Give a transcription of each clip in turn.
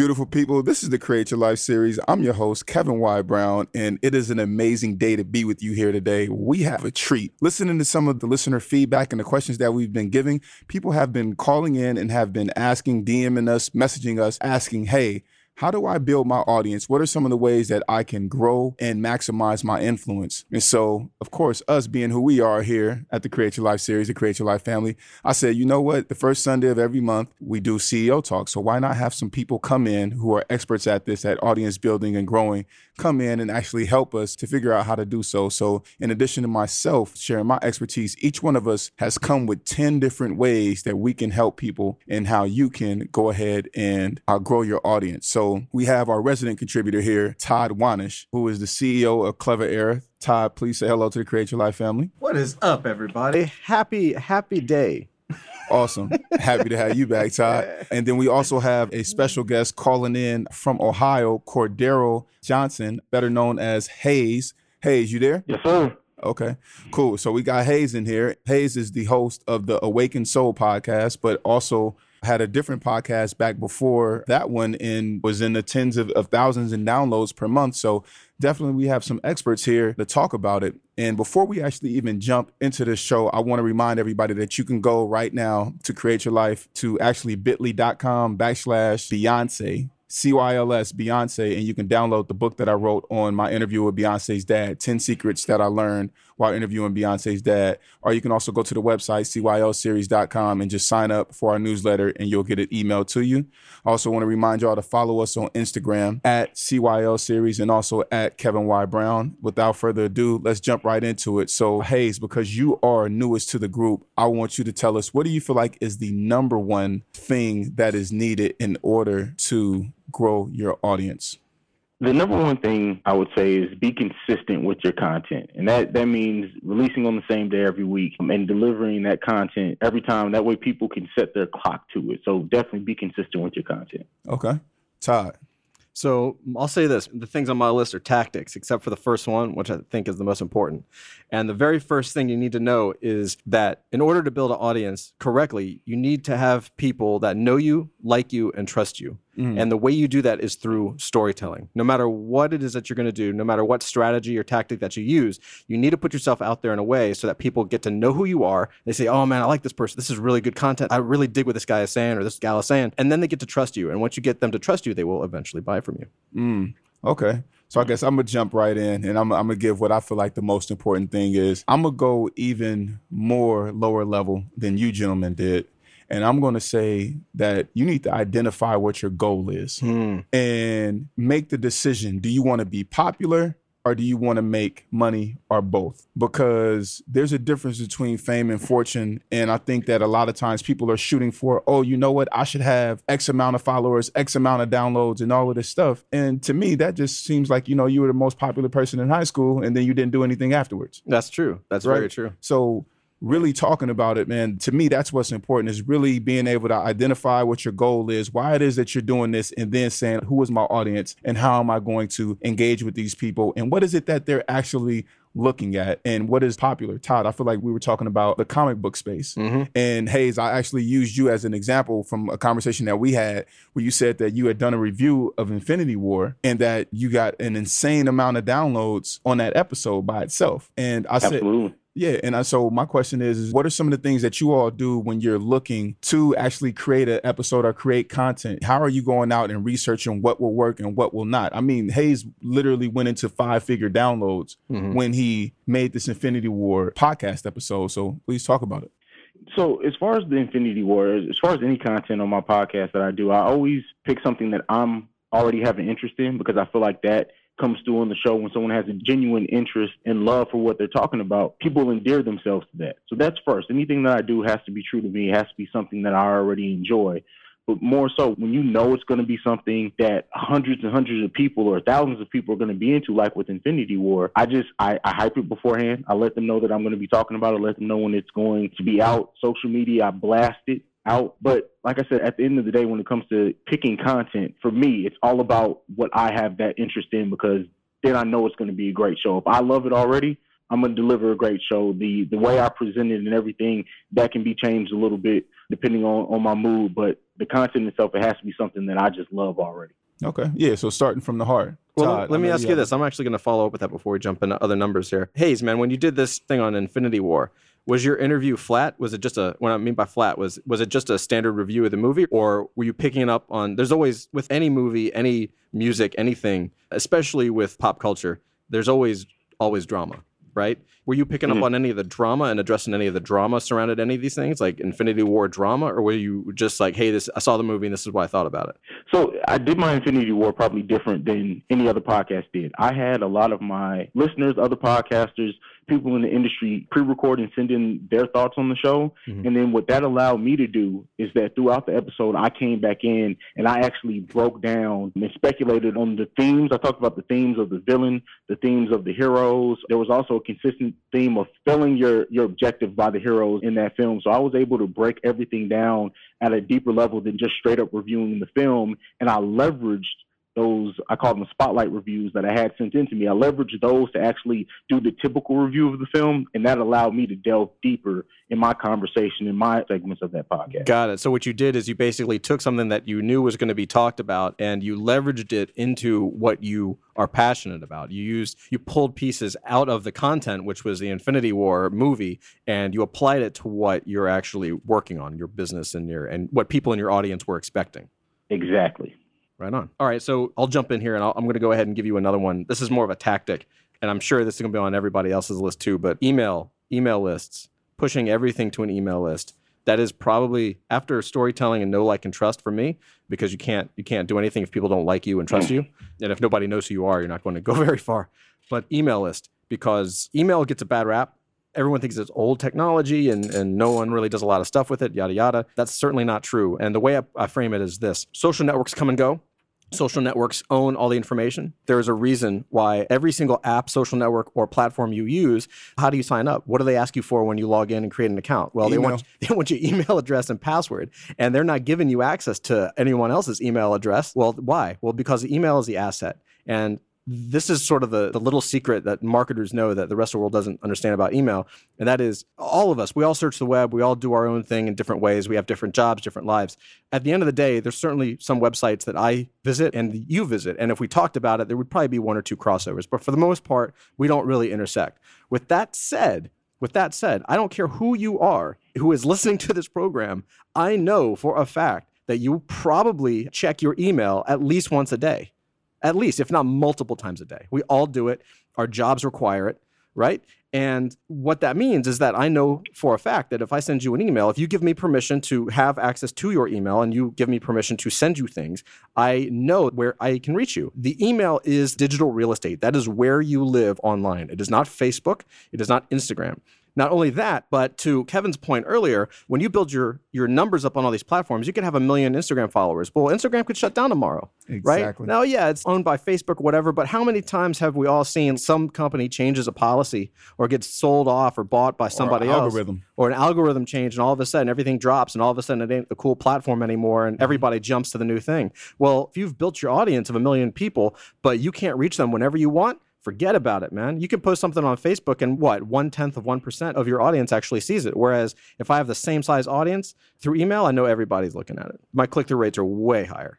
Beautiful people, this is the Create Your Life series. I'm your host, Kevin Y. Brown, and it is an amazing day to be with you here today. We have a treat. Listening to some of the listener feedback and the questions that we've been giving, people have been calling in and have been asking, DMing us, messaging us, asking, hey, how do I build my audience? What are some of the ways that I can grow and maximize my influence? And so, of course, us being who we are here at the Create Your Life series, the Create Your Life family, I said, you know what? The first Sunday of every month, we do CEO talk. So why not have some people come in who are experts at this, at audience building and growing, come in and actually help us to figure out how to do so. So, in addition to myself sharing my expertise, each one of us has come with 10 different ways that we can help people and how you can go ahead and uh, grow your audience. So, we have our resident contributor here, Todd Wanish, who is the CEO of Clever Era. Todd, please say hello to the Create Your Life family. What is up, everybody? Happy, happy day. Awesome. Happy to have you back, Todd. And then we also have a special guest calling in from Ohio, Cordero Johnson, better known as Hayes. Hayes, you there? Yes, sir. Okay, cool. So we got Hayes in here. Hayes is the host of the Awakened Soul podcast, but also had a different podcast back before that one and was in the tens of, of thousands in downloads per month. So definitely we have some experts here to talk about it. And before we actually even jump into this show, I want to remind everybody that you can go right now to create your life to actually bit.ly.com backslash Beyonce. CYLS Beyonce, and you can download the book that I wrote on my interview with Beyonce's dad 10 Secrets That I Learned While Interviewing Beyonce's Dad. Or you can also go to the website, cylseries.com, and just sign up for our newsletter, and you'll get it emailed to you. I also want to remind y'all to follow us on Instagram at CYL Series and also at Kevin Y. Brown. Without further ado, let's jump right into it. So, Hayes, because you are newest to the group, I want you to tell us what do you feel like is the number one thing that is needed in order to grow your audience? The number one thing I would say is be consistent with your content. And that, that means releasing on the same day every week and delivering that content every time. That way people can set their clock to it. So definitely be consistent with your content. Okay. Todd. So I'll say this the things on my list are tactics, except for the first one, which I think is the most important. And the very first thing you need to know is that in order to build an audience correctly, you need to have people that know you, like you, and trust you. And the way you do that is through storytelling. No matter what it is that you're going to do, no matter what strategy or tactic that you use, you need to put yourself out there in a way so that people get to know who you are. They say, oh man, I like this person. This is really good content. I really dig what this guy is saying or this gal is saying. And then they get to trust you. And once you get them to trust you, they will eventually buy from you. Mm, okay. So I guess I'm gonna jump right in, and I'm, I'm gonna give what I feel like the most important thing is. I'm gonna go even more lower level than you gentlemen did, and I'm gonna say that you need to identify what your goal is hmm. and make the decision. Do you want to be popular? Or do you want to make money or both? Because there's a difference between fame and fortune. And I think that a lot of times people are shooting for, oh, you know what? I should have X amount of followers, X amount of downloads, and all of this stuff. And to me, that just seems like, you know, you were the most popular person in high school and then you didn't do anything afterwards. That's true. That's Right. very true. So really talking about it, man, to me, that's what's important is really being able to identify what your goal is, why it is that you're doing this, and then saying, who is my audience and how am I going to engage with these people? And what is it that they're actually looking at and what is popular. Todd, I feel like we were talking about the comic book space. Mm-hmm. And Hayes, I actually used you as an example from a conversation that we had where you said that you had done a review of Infinity War and that you got an insane amount of downloads on that episode by itself. And I said, Absolutely. Yeah, and I, so my question is, is, what are some of the things that you all do when you're looking to actually create an episode or create content? How are you going out and researching what will work and what will not? I mean, Hayes literally went into five figure downloads Mhm. when he made this Infinity War podcast episode. So please talk about it. So as far as the Infinity War, as far as any content on my podcast that I do, I always pick something that I'm already have an interest in because I feel like that comes through on the show when someone has a genuine interest and love for what they're talking about. People endear themselves to that. So that's first. Anything that I do has to be true to me. It has to be something that I already enjoy. But more so, when you know it's going to be something that hundreds and hundreds of people or thousands of people are going to be into, like with Infinity War, I just I, I hype it beforehand. I let them know that I'm going to be talking about it. Let them know when it's going to be out. Social media, I blast it out. But like I said, at the end of the day, when it comes to picking content, for me, it's all about what I have that interest in because then I know it's going to be a great show. If I love it already, I'm going to deliver a great show. The the way I present it and everything that can be changed a little bit depending on on my mood, but the content itself it has to be something that I just love already. Okay. Yeah. So starting from the heart. Well, Todd, let I me know ask you this. I'm actually going to follow up with that before we jump into other numbers here. Hayes, man, when you did this thing on Infinity War, was your interview flat? Was it just a what I mean by flat was was it just a standard review of the movie, or were you picking it up on? There's always with any movie, any music, anything, especially with pop culture. There's always always drama, right? Were you picking Mhm. up on any of the drama and addressing any of the drama surrounded any of these things, like Infinity War drama, or were you just like, hey, this I saw the movie and this is what I thought about it? So I did my Infinity War probably different than any other podcast did. I had a lot of my listeners, other podcasters, people in the industry pre-record and send in their thoughts on the show. Mhm. And then what that allowed me to do is that throughout the episode, I came back in and I actually broke down and speculated on the themes. I talked about the themes of the villain, the themes of the heroes. There was also a consistent theme of filling your your objective by the heroes in that film. So I was able to break everything down at a deeper level than just straight up reviewing the film. And I leveraged those, I call them spotlight reviews that I had sent in to me. I leveraged those to actually do the typical review of the film. And that allowed me to delve deeper in my conversation, in my segments of that podcast. Got it. So what you did is you basically took something that you knew was going to be talked about and you leveraged it into what you are passionate about. You used you pulled pieces out of the content which was the Infinity War movie and you applied it to what you're actually working on, your business and your and what people in your audience were expecting. Exactly. Right on. All right, so I'll jump in here and I'll, I'm going to go ahead and give you another one. This is more of a tactic, and I'm sure this is going to be on everybody else's list too. But email, email lists, pushing everything to an email list. That is probably after storytelling and know, like, and trust for me, because you can't you can't do anything if people don't like you and trust you, and if nobody knows who you are, you're not going to go very far. But email list, because email gets a bad rap everyone thinks it's old technology and, and no one really does a lot of stuff with it, yada, yada. That's certainly not true. And the way I, I frame it is this social networks come and go. Social networks own all the information. There is a reason why every single app, social network, or platform you use, how do you sign up? What do they ask you for when you log in and create an account? Well, they want they want your email address and password, and they're not giving you access to anyone else's email address. Well, why? Well, because the email is the asset. And this is sort of the, the little secret that marketers know that the rest of the world doesn't understand about email. And that is all of us, we all search the web, we all do our own thing in different ways. We have different jobs, different lives. At the end of the day, there's certainly some websites that I visit and you visit. And if we talked about it, there would probably be one or two crossovers. But for the most part, we don't really intersect. With that said, with that said, I don't care who you are who is listening to this program. I know for a fact that you probably check your email at least once a day at least, if not multiple times a day. We all do it. Our jobs require it, right? And what that means is that I know for a fact that if I send you an email, if you give me permission to have access to your email and you give me permission to send you things, I know where I can reach you. The email is digital real estate. That is where you live online. It is not Facebook, it is not Instagram. Not only that, but to Kevin's point earlier, when you build your your numbers up on all these platforms, you could have a million Instagram followers. Well, Instagram could shut down tomorrow, right? Now, yeah, it's owned by Facebook, whatever. But how many times have we all seen some company changes a policy or gets sold off or bought by somebody else, algorithm. or an algorithm change, and all of a sudden everything drops, and all of a sudden it ain't the cool platform anymore, and mm-hmm. everybody jumps to the new thing? Well, if you've built your audience of a million people, but you can't reach them whenever you want forget about it, man. You can post something on Facebook and what, one tenth of 1% of your audience actually sees it. Whereas if I have the same size audience through email, I know everybody's looking at it. My click through rates are way higher.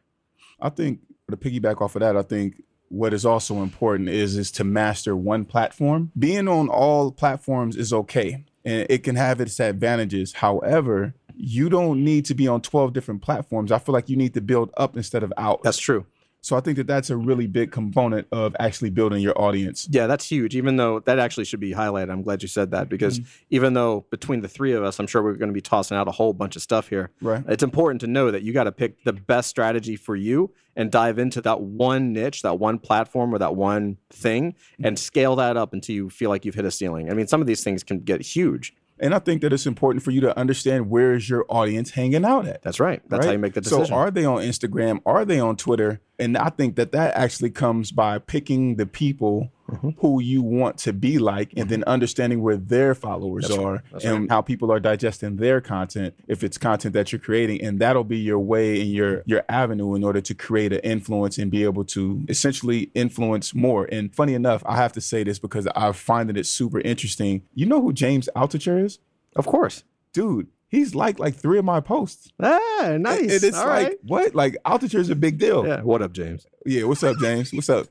I think to piggyback off of that, I think what is also important is is to master one platform. Being on all platforms is okay, and it can have its advantages. However, you don't need to be on 12 different platforms. I feel like you need to build up instead of out. That's true. So I think that that's a really big component of actually building your audience. Yeah, that's huge. Even though that actually should be highlighted. I'm glad you said that because Mm-hmm. even though between the three of us, I'm sure we're going to be tossing out a whole bunch of stuff here. Right. It's important to know that you got to pick the best strategy for you and dive into that one niche, that one platform, or that one thing, Mm-hmm. and scale that up until you feel like you've hit a ceiling. I mean, some of these things can get huge. And I think that it's important for you to understand where is your audience hanging out at. That's right. That's how you make the decision. So are they on Instagram? Are they on Twitter? And I think that that actually comes by picking the people Mm-hmm. who you want to be like, and then understanding where their followers That's are That's and how people are digesting their content. If it's content that you're creating, and that'll be your way and your your avenue in order to create an influence and be able to essentially influence more. And funny enough, I have to say this because I find that it's super interesting. You know who James Altucher is? of course. Dude, he's liked like three of my posts. Ah, nice. And it's All like, right. what? Like, Altucher is a big deal. Yeah. What up, James? Yeah, what's up, James? What's up?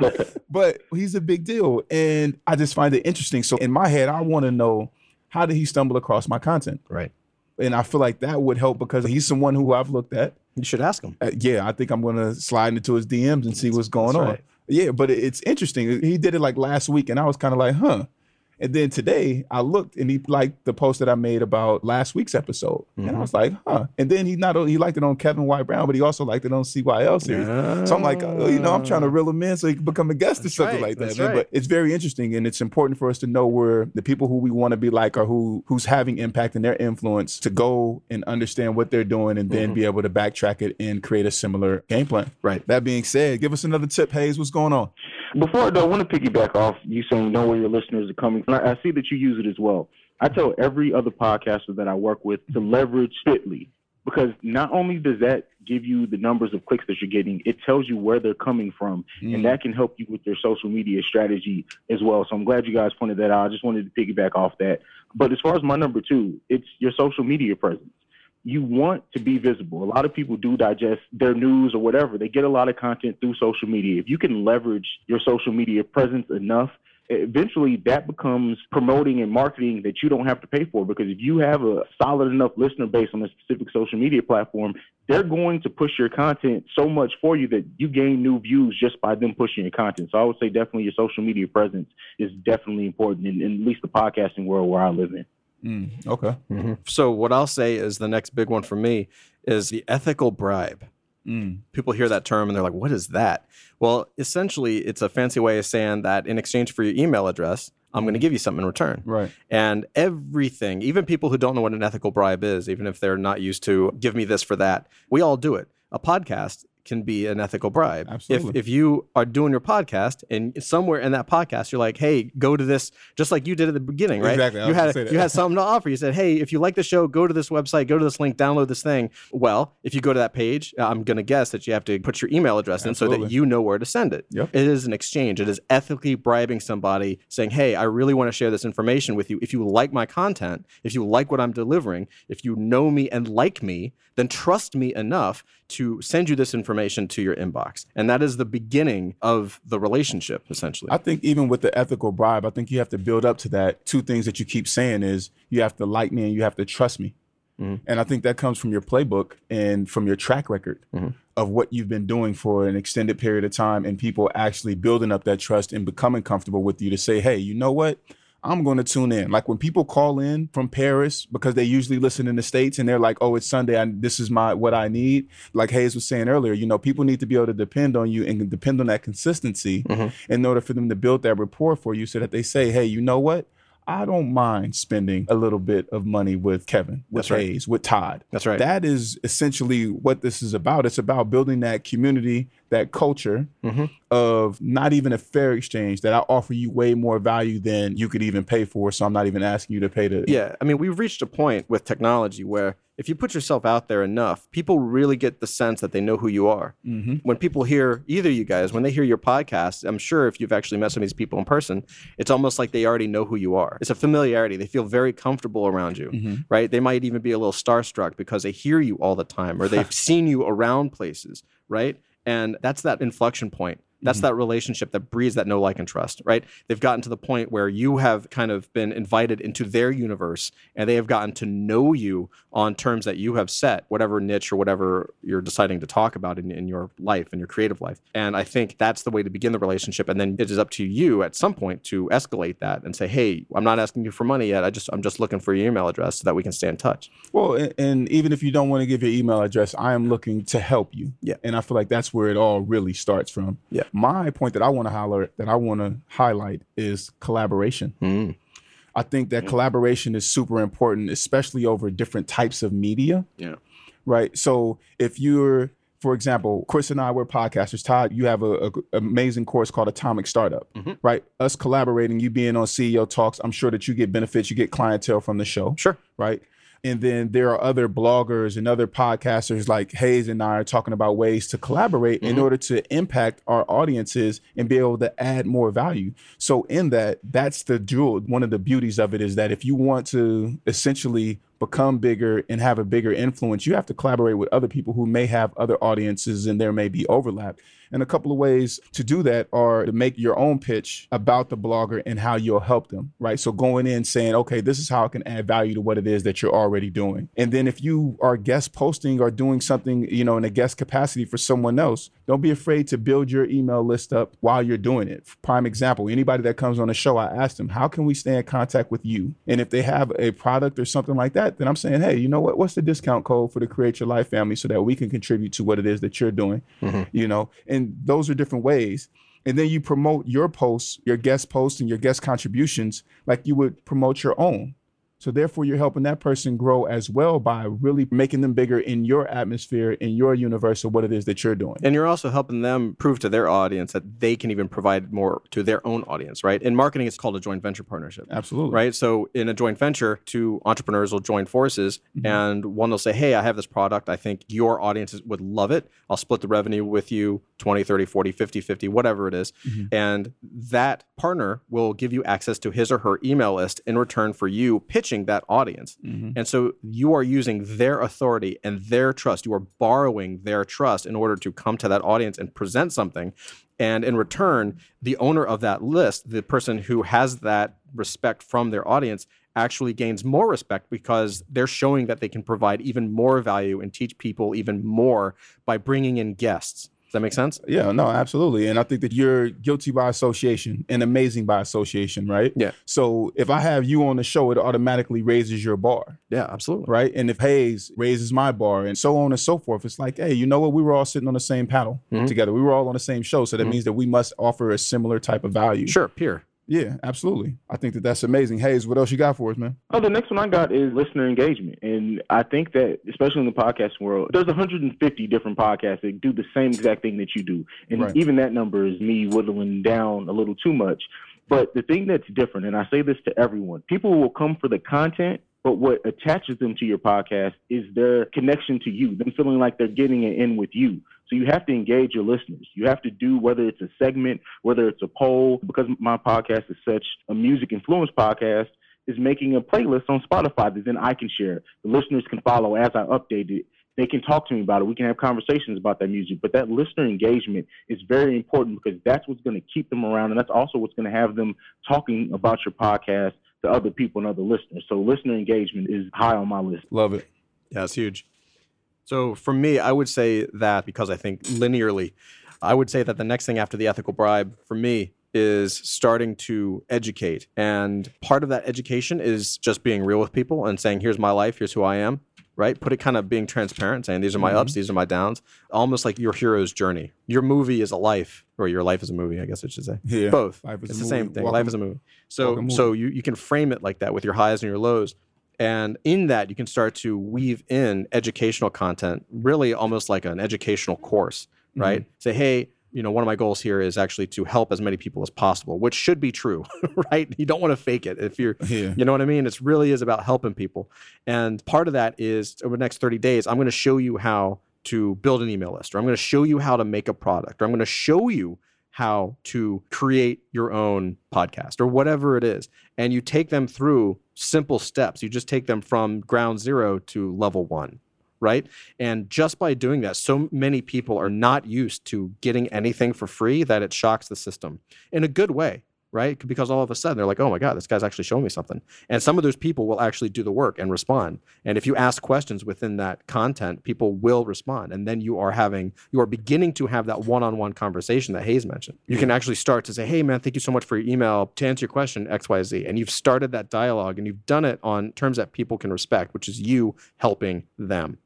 but he's a big deal. And I just find it interesting. So in my head, I want to know how did he stumble across my content? Right. And I feel like that would help because he's someone who I've looked at. You should ask him. Uh, yeah, I think I'm going to slide into his DMs and see what's going That's on. right. Yeah, but it's interesting. He did it like last week, and I was kind of like, huh. And then today I looked and he liked the post that I made about last week's episode. And Mm-hmm. I was like, huh. And then he not only he liked it on Kevin Y. Brown, but he also liked it on CYL series. So I'm like, oh, you know, I'm trying to reel him in so he can become a guest or something right, like that. that's man. right. But it's very interesting and it's important for us to know where the people who we want to be like are who who's having impact and their influence to go and understand what they're doing and Mm-hmm. then be able to backtrack it and create a similar game plan. Right. That being said, give us another tip, Hayes. What's going on? Before though, I want to piggyback off you saying know where your listeners are coming from. I I see that you use it as well. I tell every other podcaster that I work with to leverage Bitly because not only does that give you the numbers of clicks that you're getting, it tells you where they're coming from, and mm. that can help you with your social media strategy as well. So I'm glad you guys pointed that out. I just wanted to piggyback off that. But as far as my number two, it's your social media presence you want to be visible. A lot of people do digest their news or whatever. They get a lot of content through social media. If you can leverage your social media presence enough, eventually that becomes promoting and marketing that you don't have to pay for because if you have a solid enough listener base on a specific social media platform, they're going to push your content so much for you that you gain new views just by them pushing your content. So I would say definitely your social media presence is definitely important in, in at least the podcasting world where I live in. Mm, okay. So what I'll say is the next big one for me is the ethical bribe. Mm. People hear that term and they're like, "What is that?" Well, essentially, it's a fancy way of saying that in exchange for your email address, I'm going to give you something in return. Right. And everything, even people who don't know what an ethical bribe is, even if they're not used to give me this for that, we all do it. A podcast can be an ethical bribe. Absolutely. If if you are doing your podcast and somewhere in that podcast you're like, "Hey, go to this," just like you did at the beginning, right? Exactly. I You had you had something to offer. You said, "Hey, if you like the show, go to this website, go to this link, download this thing." Well, if you go to that page, I'm going to guess that you have to put your email address in so that you know where to send it. Yep. It is an exchange. It is ethically bribing somebody saying, Hey, I really want to share this information with you. If you like my content, if you like what I'm delivering, if you know me and like me, then trust me enough to send you this information to your inbox. And that is the beginning of the relationship, essentially. I think even with the ethical bribe, I think you have to build up to that. Two things that you keep saying is you have to like me and you have to trust me. Mm-hmm. And I think that comes from your playbook and from your track record mm-hmm. of what you've been doing for an extended period of time and people actually building up that trust and becoming comfortable with you to say, hey, you know what? I'm going to tune in. Like when people call in from Paris because they usually listen in the states and they're like, "Oh, it's Sunday. I, this is my what I need." Like Hayes was saying earlier, you know, people need to be able to depend on you and depend on that consistency mm-hmm. in order for them to build that rapport for you, so that they say, "Hey, you know what? I don't mind spending a little bit of money with Kevin, with That's right. Hayes, with Todd." That's right. That is essentially what this is about. It's about building that community, that culture Mm-hmm. of not even a fair exchange. That I offer you way more value than you could even pay for. So I'm not even asking you to pay to. Yeah, I mean, we've reached a point with technology where if you put yourself out there enough, people really get the sense that they know who you are. Mm-hmm. When people hear either you guys, when they hear your podcast, I'm sure if you've actually met some of these people in person, it's almost like they already know who you are. It's a familiarity. They feel very comfortable around you, Mm-hmm. right? They might even be a little starstruck because they hear you all the time or they've seen you around places, right? And that's that inflection point That's mm-hmm. that relationship that breeds that no like and trust, right? They've gotten to the point where you have kind of been invited into their universe and they have gotten to know you on terms that you have set, whatever niche or whatever you're deciding to talk about in, in your life, in your creative life. And I think that's the way to begin the relationship. And then it is up to you at some point to escalate that and say, hey, I'm not asking you for money yet. I just I'm just looking for your email address so that we can stay in touch. Well, and, and even if you don't want to give your email address, I am looking to help you. Yeah. And I feel like that's where it all really starts from. Yeah. My point that I want to holler that I want to highlight is collaboration. Hmm. I think that hmm. collaboration is super important, especially over different types of media. Yeah. Right. So if you're, for example, Chris and I were podcasters. Todd, you have a, a amazing course called Atomic Startup. Mm-hmm. Right. Us collaborating, you being on CEO Talks, I'm sure that you get benefits, you get clientele from the show Sure. right? And then there are other bloggers and other podcasters like Hayes and I are talking about ways to collaborate in mm-hmm. order to impact our audiences and be able to add more value. So in that, that's the jewel. One of the beauties of it is that if you want to essentially become bigger and have a bigger influence, you have to collaborate with other people who may have other audiences and there may be overlap. And a couple of ways to do that are to make your own pitch about the blogger and how you'll help them, right? So going in saying, okay, this is how I can add value to what it is that you're already doing. And then if you are guest posting or doing something, you know, in a guest capacity for someone else, don't be afraid to build your email list up while you're doing it. Prime example, anybody that comes on the show, I ask them, how can we stay in contact with you? And if they have a product or something like that, then I'm saying, hey, you know what? What's the discount code for the Create Your Life family so that we can contribute to what it is that you're doing? Mm-hmm. You know, and those are different ways. And then you promote your posts, your guest posts, and your guest contributions like you would promote your own. So therefore, you're helping that person grow as well by really making them bigger in your atmosphere, in your universe of what it is that you're doing. And you're also helping them prove to their audience that they can even provide more to their own audience, right? In marketing, it's called a joint venture partnership. Absolutely. Right. So in a joint venture, two entrepreneurs will join forces mm-hmm. and one will say, Hey, I have this product. I think your audiences would love it. I'll split the revenue with you 20, 30, 40, 50, 50, whatever it is. Mm-hmm. And that partner will give you access to his or her email list in return for you pitching that audience. Mm-hmm. And so you are using their authority and their trust. You are borrowing their trust in order to come to that audience and present something. And in return, the owner of that list, the person who has that respect from their audience, actually gains more respect because they're showing that they can provide even more value and teach people even more by bringing in guests. Does that make sense? Yeah, no, absolutely. And I think that you're guilty by association and amazing by association, right? Yeah. So if I have you on the show, it automatically raises your bar. Yeah, absolutely. right? And if Hayes raises my bar and so on and so forth, it's like, hey, you know what? We were all sitting on the same panel mm-hmm. together. We were all on the same show. So that mm-hmm. means that we must offer a similar type of value. Sure, peer. Yeah, absolutely. I think that that's amazing. Hayes, what else you got for us, man? Oh, the next one I got is listener engagement. And I think that, especially in the podcast world, there's 150 different podcasts that do the same exact thing that you do. And Right. even that number is me whittling down a little too much. But the thing that's different, and I say this to everyone, people will come for the content, but what attaches them to your podcast is their connection to you, them feeling like they're getting it in with you. So you have to engage your listeners. You have to do whether it's a segment, whether it's a poll, because my podcast is such a music influence podcast, is making a playlist on Spotify that then I can share. The listeners can follow as I update it. They can talk to me about it. We can have conversations about that music. But that listener engagement is very important because that's what's going to keep them around. And that's also what's going to have them talking about your podcast to other people and other listeners. So listener engagement is high on my list. Love it. Yeah, it's huge. So for me, I would say that because I think linearly, I would say that the next thing after the ethical bribe for me is starting to educate. And part of that education is just being real with people and saying, here's my life, here's who I am, right? Put it kind of being transparent, saying, these are my ups, these are my downs, almost like your hero's journey. Your movie is a life, or your life is a movie, I guess I should say. Yeah. Both. It's the same thing. Walk life is a movie. So, movie. so you, you can frame it like that with your highs and your lows. And in that, you can start to weave in educational content, really almost like an educational course, right? Mm-hmm. Say, hey, you know, one of my goals here is actually to help as many people as possible, which should be true, right? You don't want to fake it. If you're, Yeah. you know what I mean? It really is about helping people. And part of that is over the next 30 days, I'm going to show you how to build an email list, or I'm going to show you how to make a product, or I'm going to show you how to create your own podcast or whatever it is. And you take them through simple steps. You just take them from ground zero to level one, right? And just by doing that, so many people are not used to getting anything for free that it shocks the system in a good way right? Because all of a sudden they're like, oh my God, this guy's actually showing me something. And some of those people will actually do the work and respond. And if you ask questions within that content, people will respond. And then you are having, you are beginning to have that one on one conversation that Hayes mentioned. You can actually start to say, hey man, thank you so much for your email to answer your question, XYZ. And you've started that dialogue and you've done it on terms that people can respect, which is you helping them.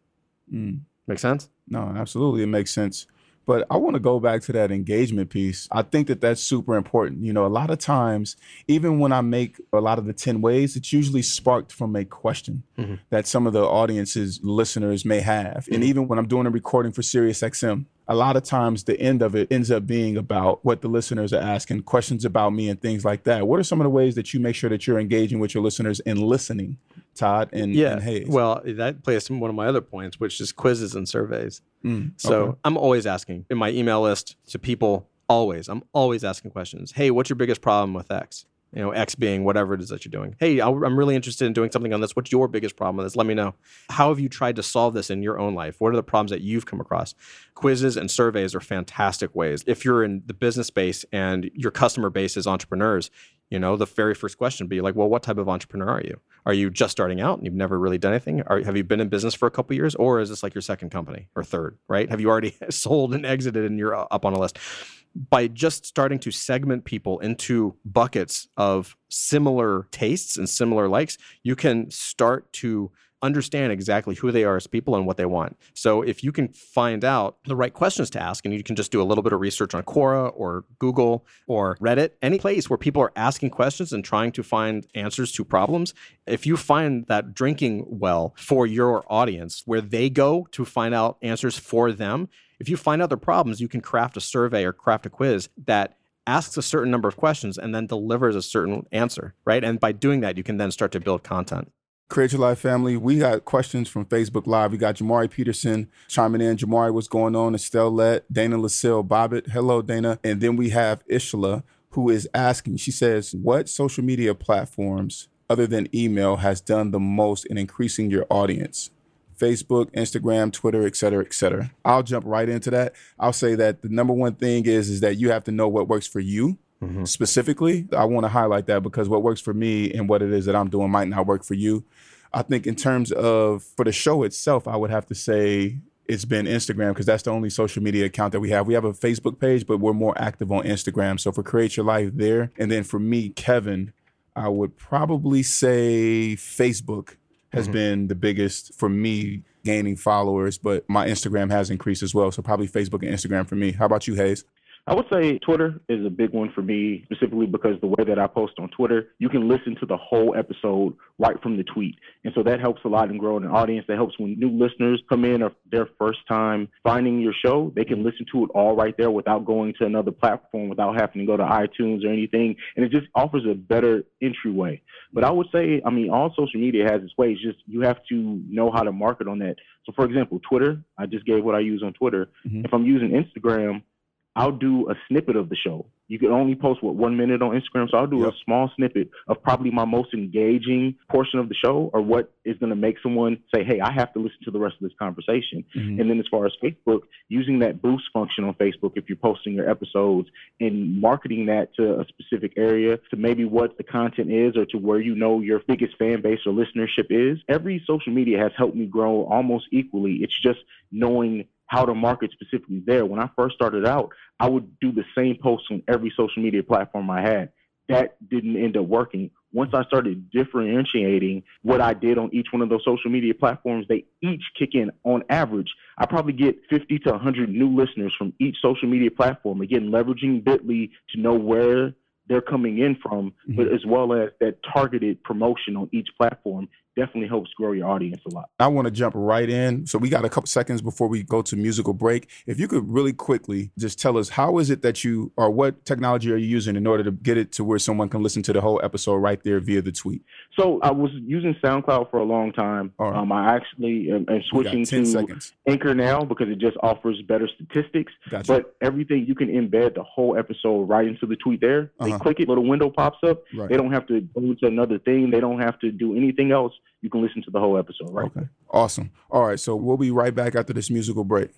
Mm. Make sense? No, absolutely. It makes sense. But I want to go back to that engagement piece. I think that that's super important. You know, a lot of times, even when I make a lot of the 10 ways, it's usually sparked from a question Mm-hmm. that some of the audience's listeners may have. And even when I'm doing a recording for SiriusXM, a lot of times the end of it ends up being about what the listeners are asking, questions about me and things like that. What are some of the ways that you make sure that you're engaging with your listeners and listening, Todd and, yeah. and Hayes? Well, that plays to one of my other points, which is quizzes and surveys. Mm, So okay. I'm always asking in my email list to people, always, I'm always asking questions. Hey, what's your biggest problem with X? You know, X being whatever it is that you're doing. Hey, I- I'm really interested in doing something on this. What's your biggest problem with this? Let me know. How have you tried to solve this in your own life? What are the problems that you've come across? Quizzes and surveys are fantastic ways. If you're in the business space and your customer base is entrepreneurs, you know, the very first question would be like, well, what type of entrepreneur are you? Are you just starting out and you've never really done anything? Are, have you been in business for a couple years, or is this like your second company or third? Right? Have you already sold and exited and you're up on a list? By just starting to segment people into buckets of similar tastes and similar likes, you can start to understand exactly who they are as people and what they want. So if you can find out the right questions to ask and you can just do a little bit of research on Quora or Google or Reddit, any place where people are asking questions and trying to find answers to problems, if you find that drinking well for your audience where they go to find out answers for them, if you find out their problems, you can craft a survey or craft a quiz that asks a certain number of questions and then delivers a certain answer, right? And by doing that, you can then start to build content. Create Your Life family. We got questions from Facebook Live. We got Jamari Peterson chiming in. Jamari, what's going on? Estelle Lett, Dana Lucille, Bobbitt. Hello, Dana. And then we have Ishla, who is asking, she says, What social media platforms other than email has done the most in increasing your audience? Facebook, Instagram, Twitter, et cetera, et cetera. I'll jump right into that. I'll say that the number one thing is, is that you have to know what works for you mm-hmm. specifically. I want to highlight that because what works for me and what it is that I'm doing might not work for you. I think in terms of for the show itself, I would have to say it's been Instagram because that's the only social media account that we have. We have a Facebook page, but we're more active on Instagram. So for Create Your Life there. And then for me, Kevin, I would probably say Facebook has mm-hmm. been the biggest for me gaining followers, but my Instagram has increased as well. So probably Facebook and Instagram for me. How about you, Hayes? I would say Twitter is a big one for me, specifically because the way that I post on Twitter, you can listen to the whole episode right from the tweet. And so that helps a lot in growing an audience. That helps when new listeners come in or their first time finding your show, they can listen to it all right there without going to another platform, without having to go to iTunes or anything. And it just offers a better entryway. But I would say, I mean, all social media has its ways, just you have to know how to market on that. So, for example, Twitter, I just gave what I use on Twitter. Mhm. If I'm using Instagram, I'll do a snippet of the show. You can only post what one minute on Instagram, so I'll do Yep. a small snippet of probably my most engaging portion of the show, or what is going to make someone say, "Hey, I have to listen to the rest of this conversation." Mhm. And then, as far as Facebook, using that boost function on Facebook, if you're posting your episodes and marketing that to a specific area, to maybe what the content is, or to where you know your biggest fan base or listenership is, every social media has helped me grow almost equally. It's just knowing how to market specifically there. When I first started out, I would do the same posts on every social media platform I had. That didn't end up working. Once I started differentiating what I did on each one of those social media platforms, they each kick in on average. I probably get 50 to 100 new listeners from each social media platform. Again, leveraging Bitly to know where they're coming in from, but mm-hmm. as well as that targeted promotion on each platform definitely helps grow your audience a lot. I want to jump right in. So we got a couple seconds before we go to musical break. If you could really quickly just tell us how is it that you or what technology are you using in order to get it to where someone can listen to the whole episode right there via the tweet? So I was using SoundCloud for a long time. Right. Um, I actually am, am switching 10 to seconds. Anchor now because it just offers better statistics. Gotcha. But everything you can embed the whole episode right into the tweet there. They Uh-huh. click it, little window pops up. Right. They don't have to go to another thing. They don't have to do anything else. You can listen to the whole episode right Okay. Awesome. All right. So we'll be right back after this musical break.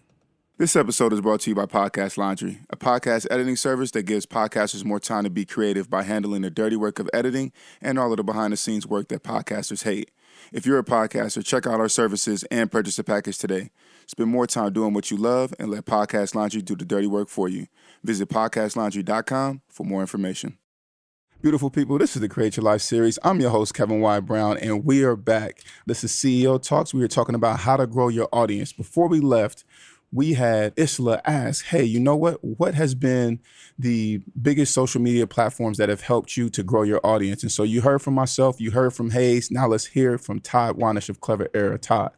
This episode is brought to you by Podcast Laundry, a podcast editing service that gives podcasters more time to be creative by handling the dirty work of editing and all of the behind the scenes work that podcasters hate. If you're a podcaster, check out our services and purchase a package today. Spend more time doing what you love and let Podcast Laundry do the dirty work for you. Visit podcastlaundry.com for more information. Beautiful people, this is the Create Your Life series. I'm your host, Kevin Y. Brown, and we are back. This is CEO Talks. We are talking about how to grow your audience. Before we left, we had Isla ask, Hey, you know what? What has been the biggest social media platforms that have helped you to grow your audience? And so you heard from myself, you heard from Hayes. Now let's hear from Todd Wanish of Clever Era. Todd.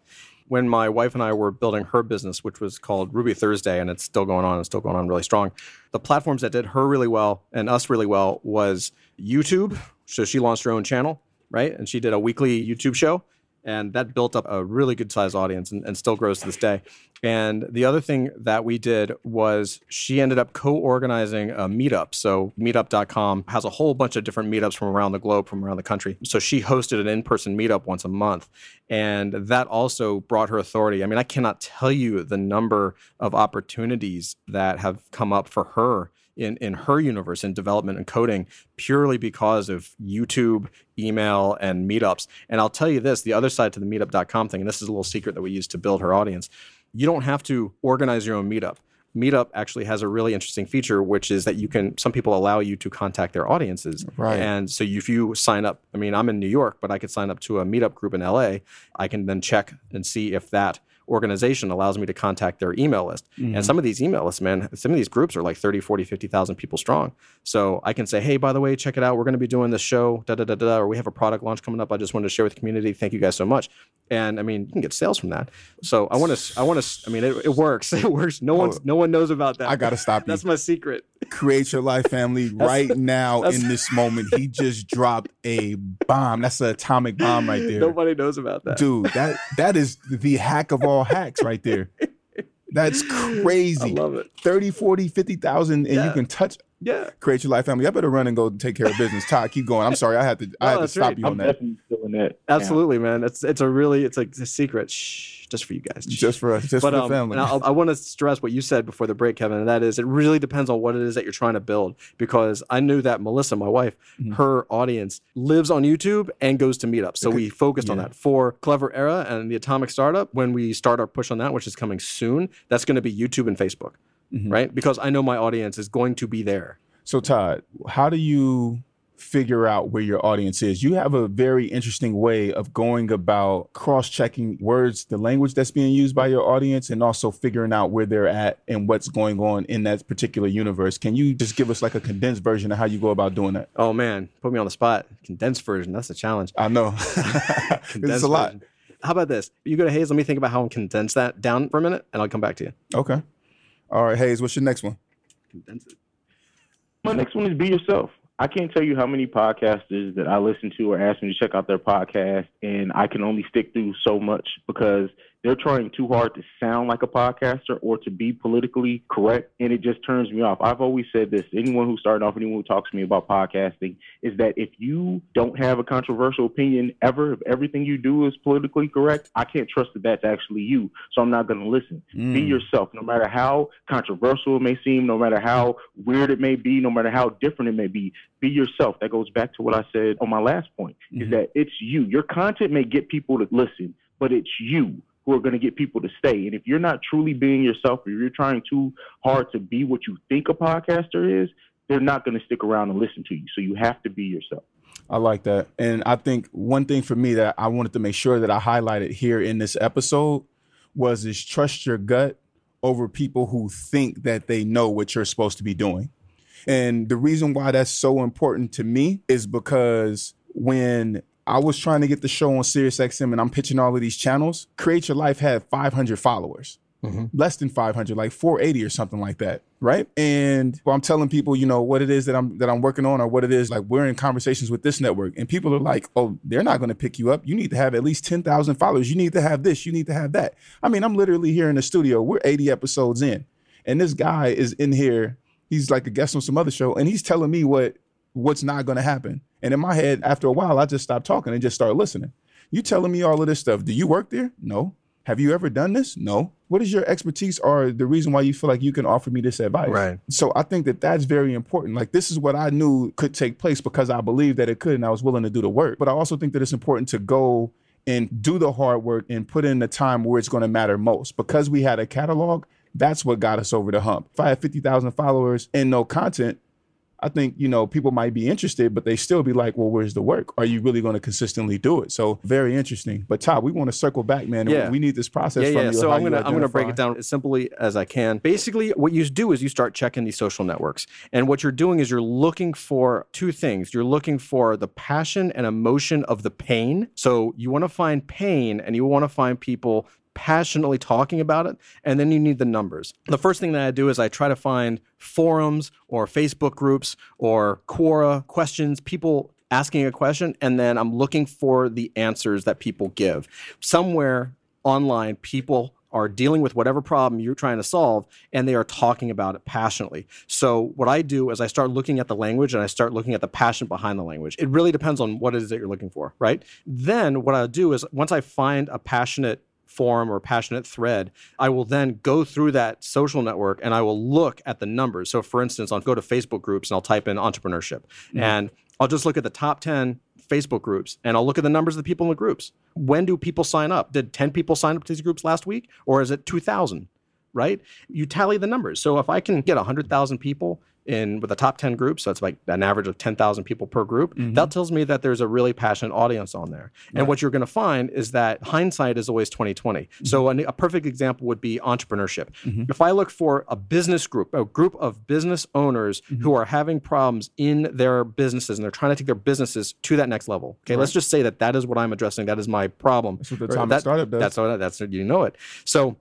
When my wife and I were building her business, which was called Ruby Thursday, and it's still going on, it's still going on really strong. The platforms that did her really well and us really well was YouTube. So she launched her own channel, right? And she did a weekly YouTube show, and that built up a really good sized audience and, and still grows to this day. And the other thing that we did was she ended up co-organizing a meetup. So meetup.com has a whole bunch of different meetups from around the globe, from around the country. So she hosted an in-person meetup once a month. And that also brought her authority. I mean, I cannot tell you the number of opportunities that have come up for her in, in her universe in development and coding purely because of YouTube, email, and meetups. And I'll tell you this the other side to the meetup.com thing, and this is a little secret that we use to build her audience you don't have to organize your own meetup. Meetup actually has a really interesting feature, which is that you can, some people allow you to contact their audiences. Right. And so if you sign up, I mean, I'm in New York, but I could sign up to a meetup group in LA. I can then check and see if that organization allows me to contact their email list. And mm-hmm. some of these email lists, man, some of these groups are like 30, 40, 50,000 people strong. So I can say, hey, by the way, check it out. We're going to be doing this show, da da da da, or we have a product launch coming up. I just wanted to share with the community. Thank you guys so much. And I mean, you can get sales from that. So I want to, I want to, I mean, it, it works. It works. No one's, oh, no one knows about that. I got to stop you. That's my secret. Create Your Life family right now in this moment. He just dropped a bomb. That's an atomic bomb right there. Nobody knows about that. Dude, that that is the hack of all hacks right there. That's crazy. I love it. 30, 40, 50,000 and you can touch Yeah. create your life family. I better run and go take care of business. Todd, keep going. I'm sorry. I had to I had to stop right. you on i'm that. definitely still in that camp. Absolutely, man. It's it's a really it's like a secret. Shh, just for you guys. Shh. Just for us, just but for the um, family. and I'll- want to stress what you said before the break, Kevin, and that is it really depends on what it is that you're trying to build. Because I knew that Melissa, my wife, Mm-hmm. her audience lives on YouTube and goes to meetups. So we focused on that for Clever Era and the Atomic Startup. When we start our push on that, which is coming soon, that's going to be YouTube and Facebook, Mm-hmm. right? Because I know my audience is going to be there. So Todd, how do you figure out where your audience is? You have a very interesting way of going about cross-checking words, the language that's being used by your audience, and also figuring out where they're at and what's going on in that particular universe. Can you just give us like a condensed version of how you go about doing that? Oh man, put me on the spot. Condensed version. That's a challenge. I know. it's a lot. version. How about this? You go to Hayes. Let me think about how I condense that down for a minute, and I'll come back to you. Okay. All right, Hayes, what's your next one? My next one is be yourself. I can't tell you how many podcasters that I listen to or ask me to check out their podcast, and I can only stick through so much because they're trying too hard to sound like a podcaster or to be politically correct, and it just turns me off. I've always said this: anyone who started off, anyone who talks to me about podcasting, is that if you don't have a controversial opinion ever, if everything you do is politically correct, I can't trust that that's actually you. So I'm not going to listen. Be mm. yourself, no matter how controversial it may seem, no matter how weird it may be, no matter how different it may be. Be yourself. That goes back to what I said on my last point: is mm-hmm. that it's you. Your content may get people to listen, but it's you who are going to get people to stay. And if you're not truly being yourself, or you're trying too hard to be what you think a podcaster is, they're not going to stick around and listen to you. So you have to be yourself. I like that. And I think one thing for me that I wanted to make sure that I highlighted here in this episode was is trust your gut over people who think that they know what you're supposed to be doing. And the reason why that's so important to me is because when I was trying to get the show on SiriusXM and I'm pitching all of these channels, Create Your Life had 500 followers. Mm-hmm. Less than 500 like 480 or something like that right? And i'm telling people you know what it is that i'm that i'm working on or what it is like we're in conversations with this network and people are like oh they're not going to pick you up. You need to have at least 10,000 followers. You need to have this. You need to have that. I mean i'm literally here in the studio. We're 80 episodes in and this guy is in here. He's like a guest on some other show and he's telling me what what's not going to happen. And in my head, after a while, I just stopped talking and just started listening. You telling me all of this stuff. Do you work there? No. Have you ever done this? No. What is your expertise or the reason why you feel like you can offer me this advice? Right. So I think that that's very important. Like this is what I knew could take place because I believed that it could and I was willing to do the work. But I also think that it's important to go and do the hard work and put in the time where it's going to matter most. Because we had a catalog, that's what got us over the hump. If I had 50,000 followers and no content, I think, you know, people might be interested, but they still be like, well, where's the work? Are you really going to consistently do it? So very interesting. But Todd, we want to circle back, man. Yeah. We need this process yeah, from yeah. you. So I'm gonna I'm gonna break it down as simply as I can. Basically, what you do is you start checking these social networks, and what you're doing is you're looking for two things. You're looking for the passion and emotion of the pain. So you want to find pain, and you want to find people passionately talking about it and then you need the numbers the first thing that i do is i try to find forums or facebook groups or quora questions people asking a question and then i'm looking for the answers that people give somewhere online people are dealing with whatever problem you're trying to solve and they are talking about it passionately. So what I do is I start looking at the language and I start looking at the passion behind the language. It really depends on what it is that you're looking for, right? Then what I'll do is once I find a passionate forum or passionate thread, I will then go through that social network and I will look at the numbers. So for instance, I'll go to Facebook groups and I'll type in entrepreneurship mm-hmm. and I'll just look at the top 10 Facebook groups and I'll look at the numbers of the people in the groups. When do people sign up? Did 10 people sign up to these groups last week or is it 2,000? Right? You tally the numbers. So if I can get 100,000 people in with the top 10 groups, so it's like an average of 10,000 people per group, mm-hmm. that tells me that there's a really passionate audience on there. And what you're going to find is that hindsight is always 2020. Mm-hmm. So a, a perfect example would be entrepreneurship. Mm-hmm. If I look for a business group, a group of business owners who are having problems in their businesses and they're trying to take their businesses to that next level. Okay, let's just say that that is what I'm addressing. That is my problem. That's what the Atomic that- Startup does. That's what that's you know it. So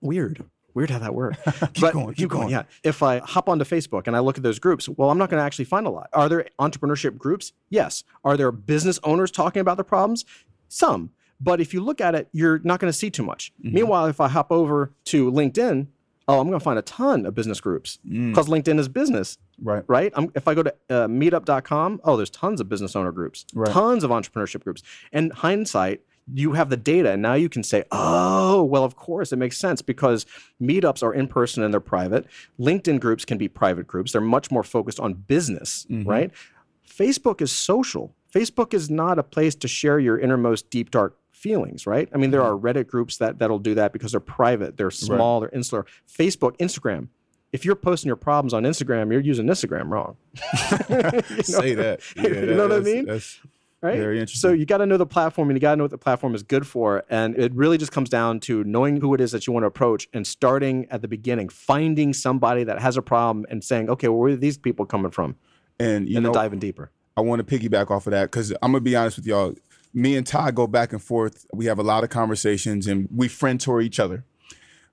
weird. Weird how that worked. but going, keep going. Yeah. If I hop onto Facebook and I look at those groups, well, I'm not going to actually find a lot. Are there entrepreneurship groups? Yes. Are there business owners talking about their problems? Some. But if you look at it, you're not going to see too much. Mm-hmm. Meanwhile, if I hop over to LinkedIn, oh, I'm going to find a ton of business groups because LinkedIn is business Right. right? I'm, if I go to uh, meetup.com, oh, there's tons of business owner groups, Right. tons of entrepreneurship groups. And hindsight, you have the data, and now you can say, oh, well, of course, it makes sense because meetups are in person and they're private. LinkedIn groups can be private groups. They're much more focused on business, mm-hmm. right? Facebook is social. Facebook is not a place to share your innermost deep, dark feelings, right? I mean, there mm-hmm. are Reddit groups that that'll do that because they're private, they're small, they're insular. Facebook, Instagram. If you're posting your problems on Instagram, you're using Instagram wrong. Say that. Yeah, You know what I mean? That's right? Very So you got to know the platform and you got to know what the platform is good for. And it really just comes down to knowing who it is that you want to approach and starting at the beginning, finding somebody that has a problem and saying, okay, well, where are these people coming from? and you and know, diving deeper. I want to piggyback off of that because I'm gonna be honest with y'all. Me and Todd go back and forth. We have a lot of conversations and we friend tour each other.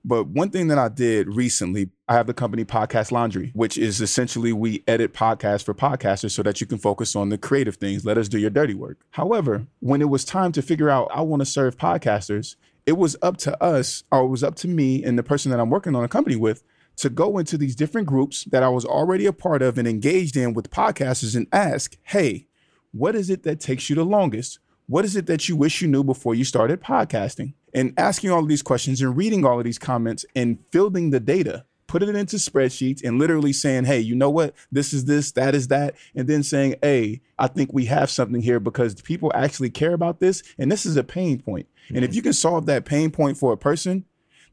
But one thing that I did recently, I have the company Podcast Laundry, which is essentially we edit podcasts for podcasters so that you can focus on the creative things. Let us do your dirty work. However, when it was time to figure out I want to serve podcasters, it was up to us, or it was up to me and the person that I'm working on a company with to go into these different groups that I was already a part of and engaged in with podcasters and ask, hey, what is it that takes you the longest? What is it that you wish you knew before you started podcasting? And asking all of these questions and reading all of these comments and fielding the data, putting it into spreadsheets and literally saying, hey, you know what? This is this, that is that. And then saying, hey, I think we have something here because people actually care about this. And this is a pain point. And if you can solve that pain point for a person,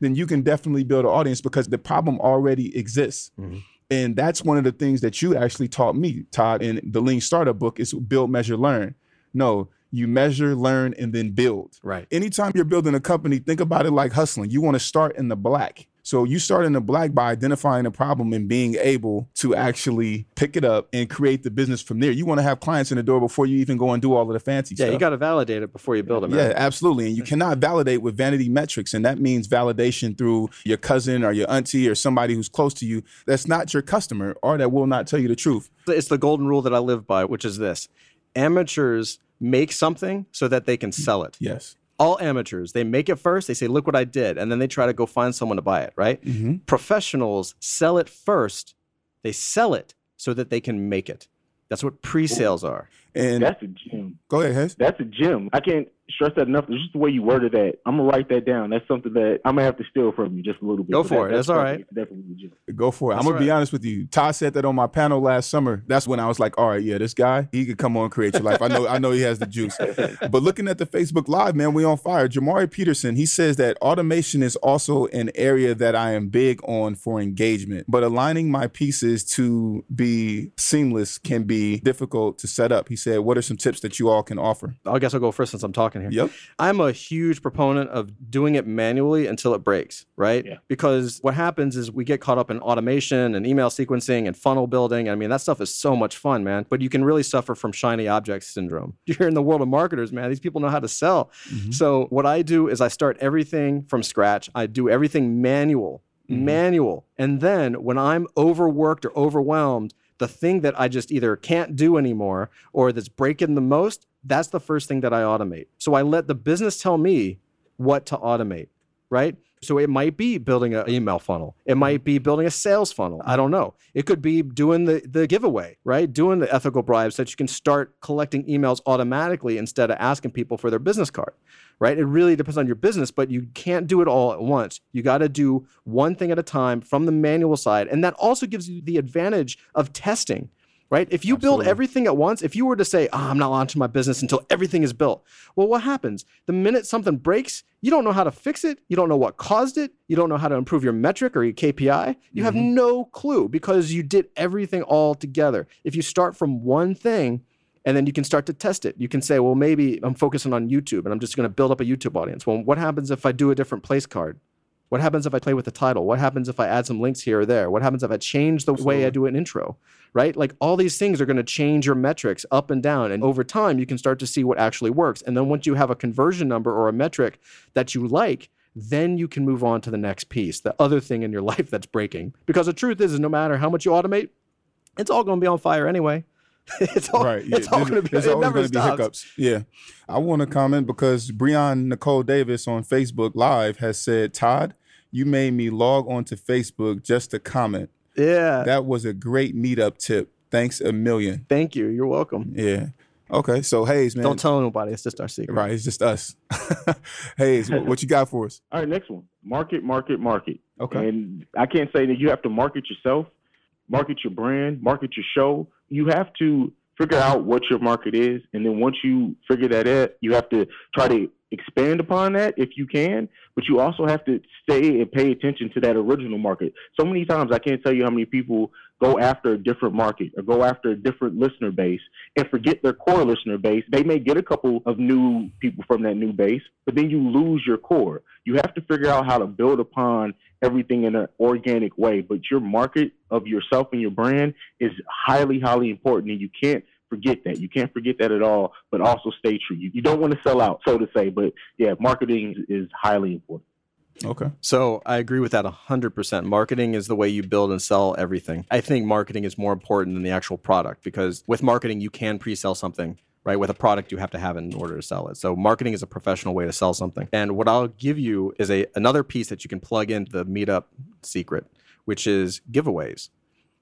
then you can definitely build an audience because the problem already exists. Mm-hmm. And that's one of the things that you actually taught me, Todd, in the Lean Startup book is build, measure, learn. No, you measure, learn, and then build. Right. Anytime you're building a company, think about it like hustling. You want to start in the black. So you start in the black by identifying a problem and being able to actually pick it up and create the business from there. You want to have clients in the door before you even go and do all of the fancy Yeah, stuff. Yeah, you got to validate it before you build them. Yeah, absolutely. And you cannot validate with vanity metrics. And that means validation through your cousin or your auntie or somebody who's close to you that's not your customer or that will not tell you the truth. It's the golden rule that I live by, which is this amateurs make something so that they can sell it. Yes. all amateurs they make it first they say look what i did and then they try to go find someone to buy it right mm-hmm. professionals sell it first they sell it so that they can make it That's what pre-sales are. And That's a gem. go ahead, Hez. That's a gem. I can't stress that enough. It's just the way you worded that. I'm gonna write that down. That's something that I'm gonna have to steal from you just a little bit. Go for that- it. That's all perfect. right. It's Definitely a gem. Go for it. That's I'm gonna be honest with you. Todd said that on my panel last summer. That's when I was like, all right, yeah, this guy, he could come on create your life. I know, I know he has the juice. But looking at the Facebook Live, man, we on fire. Jamari Peterson, he says that automation is also an area that I am big on for engagement. But aligning my pieces to be seamless can be difficult to set up. He said, What are some tips that you all can offer? I guess I'll go first since I'm talking here. Yep. I'm a huge proponent of doing it manually until it breaks, right? Yeah. Because what happens is we get caught up in automation and email sequencing and funnel building. I mean, that stuff is so much fun, man. But you can really suffer from shiny object syndrome. You're in the world of marketers, man. These people know how to sell. Mm-hmm. So what I do is I start everything from scratch. I do everything manual, mm-hmm. manual. And then when I'm overworked or overwhelmed, the thing that I just either can't do anymore or that's breaking the most, that's the first thing that I automate. So I let the business tell me what to automate, right? So it might be building an email funnel. It might mm-hmm. be building a sales funnel. I don't know. It could be doing the, the giveaway, right? Doing the ethical bribes so that you can start collecting emails automatically instead of asking people for their business card, right? It really depends on your business, but you can't do it all at once. You got to do one thing at a time from the manual side. And that also gives you the advantage of testing right? If you build everything at once, if you were to say, oh, I'm not launching my business until everything is built, well, what happens? The minute something breaks, you don't know how to fix it. You don't know what caused it. You don't know how to improve your metric or your KPI. You have mm-hmm. no clue because you did everything all together. If you start from one thing, and then you can start to test it. You can say, well, maybe I'm focusing on YouTube and I'm just going to build up a YouTube audience. Well, what happens if I do a different place card? What happens if I play with the title? What happens if I add some links here or there? What happens if I change the way I do an intro? Right? Like all these things are going to change your metrics up and down. And over time, you can start to see what actually works. And then once you have a conversion number or a metric that you like, then you can move on to the next piece, the other thing in your life that's breaking. Because the truth is, is no matter how much you automate, it's all going to be on fire anyway. it's all, right. Yeah. it's all There's- going to be, there's it always never going to be hiccups. Yeah. I want to comment because Breon Nicole Davis on Facebook Live has said, Todd, you made me log on to Facebook just to comment. Yeah. That was a great meetup tip. Thanks a million. Thank you. You're welcome. Yeah. Okay. So Hayes, man. Don't tell nobody. It's just our secret. Right. It's just us. Hayes, wh- what you got for us? All right, next one. Market, market, market. Okay. And I can't say that you have to market yourself, market your brand, market your show. You have to figure out what your market is, and then once you figure that out, you have to try to expand upon that if you can. But you also have to stay and pay attention to that original market. So many times, I can't tell you how many people go after a different market or go after a different listener base and forget their core listener base. They may get a couple of new people from that new base, but then you lose your core. You have to figure out how to build upon everything in an organic way. But your market of yourself and your brand is highly, highly important, and you can't forget that. You can't forget that at all, but also stay true. You, you don't want to sell out, so to say, but yeah, marketing is, is highly important. Okay. So I agree with that 100%. Marketing is the way you build and sell everything. I think marketing is more important than the actual product because with marketing, you can pre sell something. Right, with a product, you have to have in order to sell it. So, marketing is a professional way to sell something. And what I'll give you is a another piece that you can plug into the Meetup secret, which is giveaways.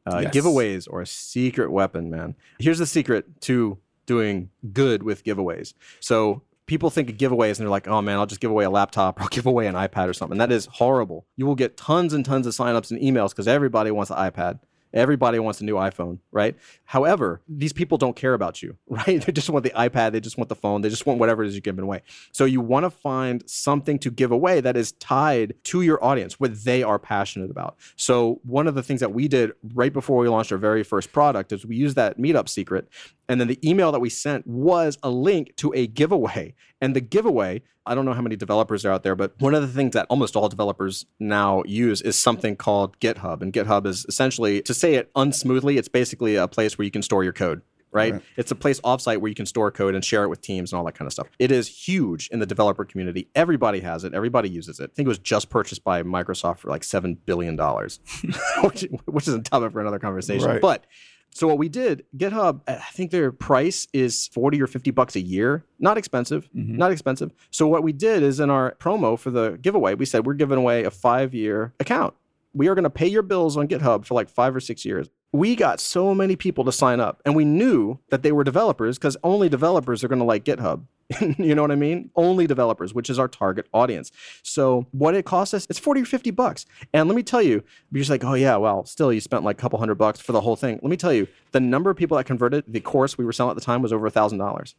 Uh, Yes. Giveaways are a secret weapon, man. Here's the secret to doing good with giveaways. So people think of giveaways and they're like, oh man, I'll just give away a laptop or I'll give away an iPad or something. That is horrible. You will get tons and tons of signups and emails because everybody wants an iPad. Everybody wants a new iPhone, right? However, these people don't care about you, right? They just want the iPad, they just want the phone, they just want whatever it is you're giving away. So you want to find something to give away that is tied to your audience, what they are passionate about. So one of the things that we did right before we launched our very first product is we used that meetup secret and then the email that we sent was a link to a giveaway. And the giveaway, I don't know how many developers are out there, but one of the things that almost all developers now use is something called GitHub. And GitHub is essentially, to say it unsmoothly, it's basically a place where you can store your code. Right? Right. It's a place offsite where you can store code and share it with teams and all that kind of stuff. It is huge in the developer community. Everybody has it. Everybody uses it. I think it was just purchased by Microsoft for like seven billion dollars, which, which is a topic for another conversation. Right. But so what we did, GitHub, I think their price is 40 or 50 bucks a year. Not expensive. Mm-hmm. Not expensive. So what we did is in our promo for the giveaway, we said we're giving away a five-year account. We are going to pay your bills on GitHub for like five or six years. we got so many people to sign up and we knew that they were developers because only developers are going to like GitHub. you know what I mean? Only developers, which is our target audience. So what it cost us, it's 40 or 50 bucks. And let me tell you, you're just like, oh yeah, well, still you spent like a couple hundred bucks for the whole thing. Let me tell you, the number of people that converted the course we were selling at the time was over a thousand dollars.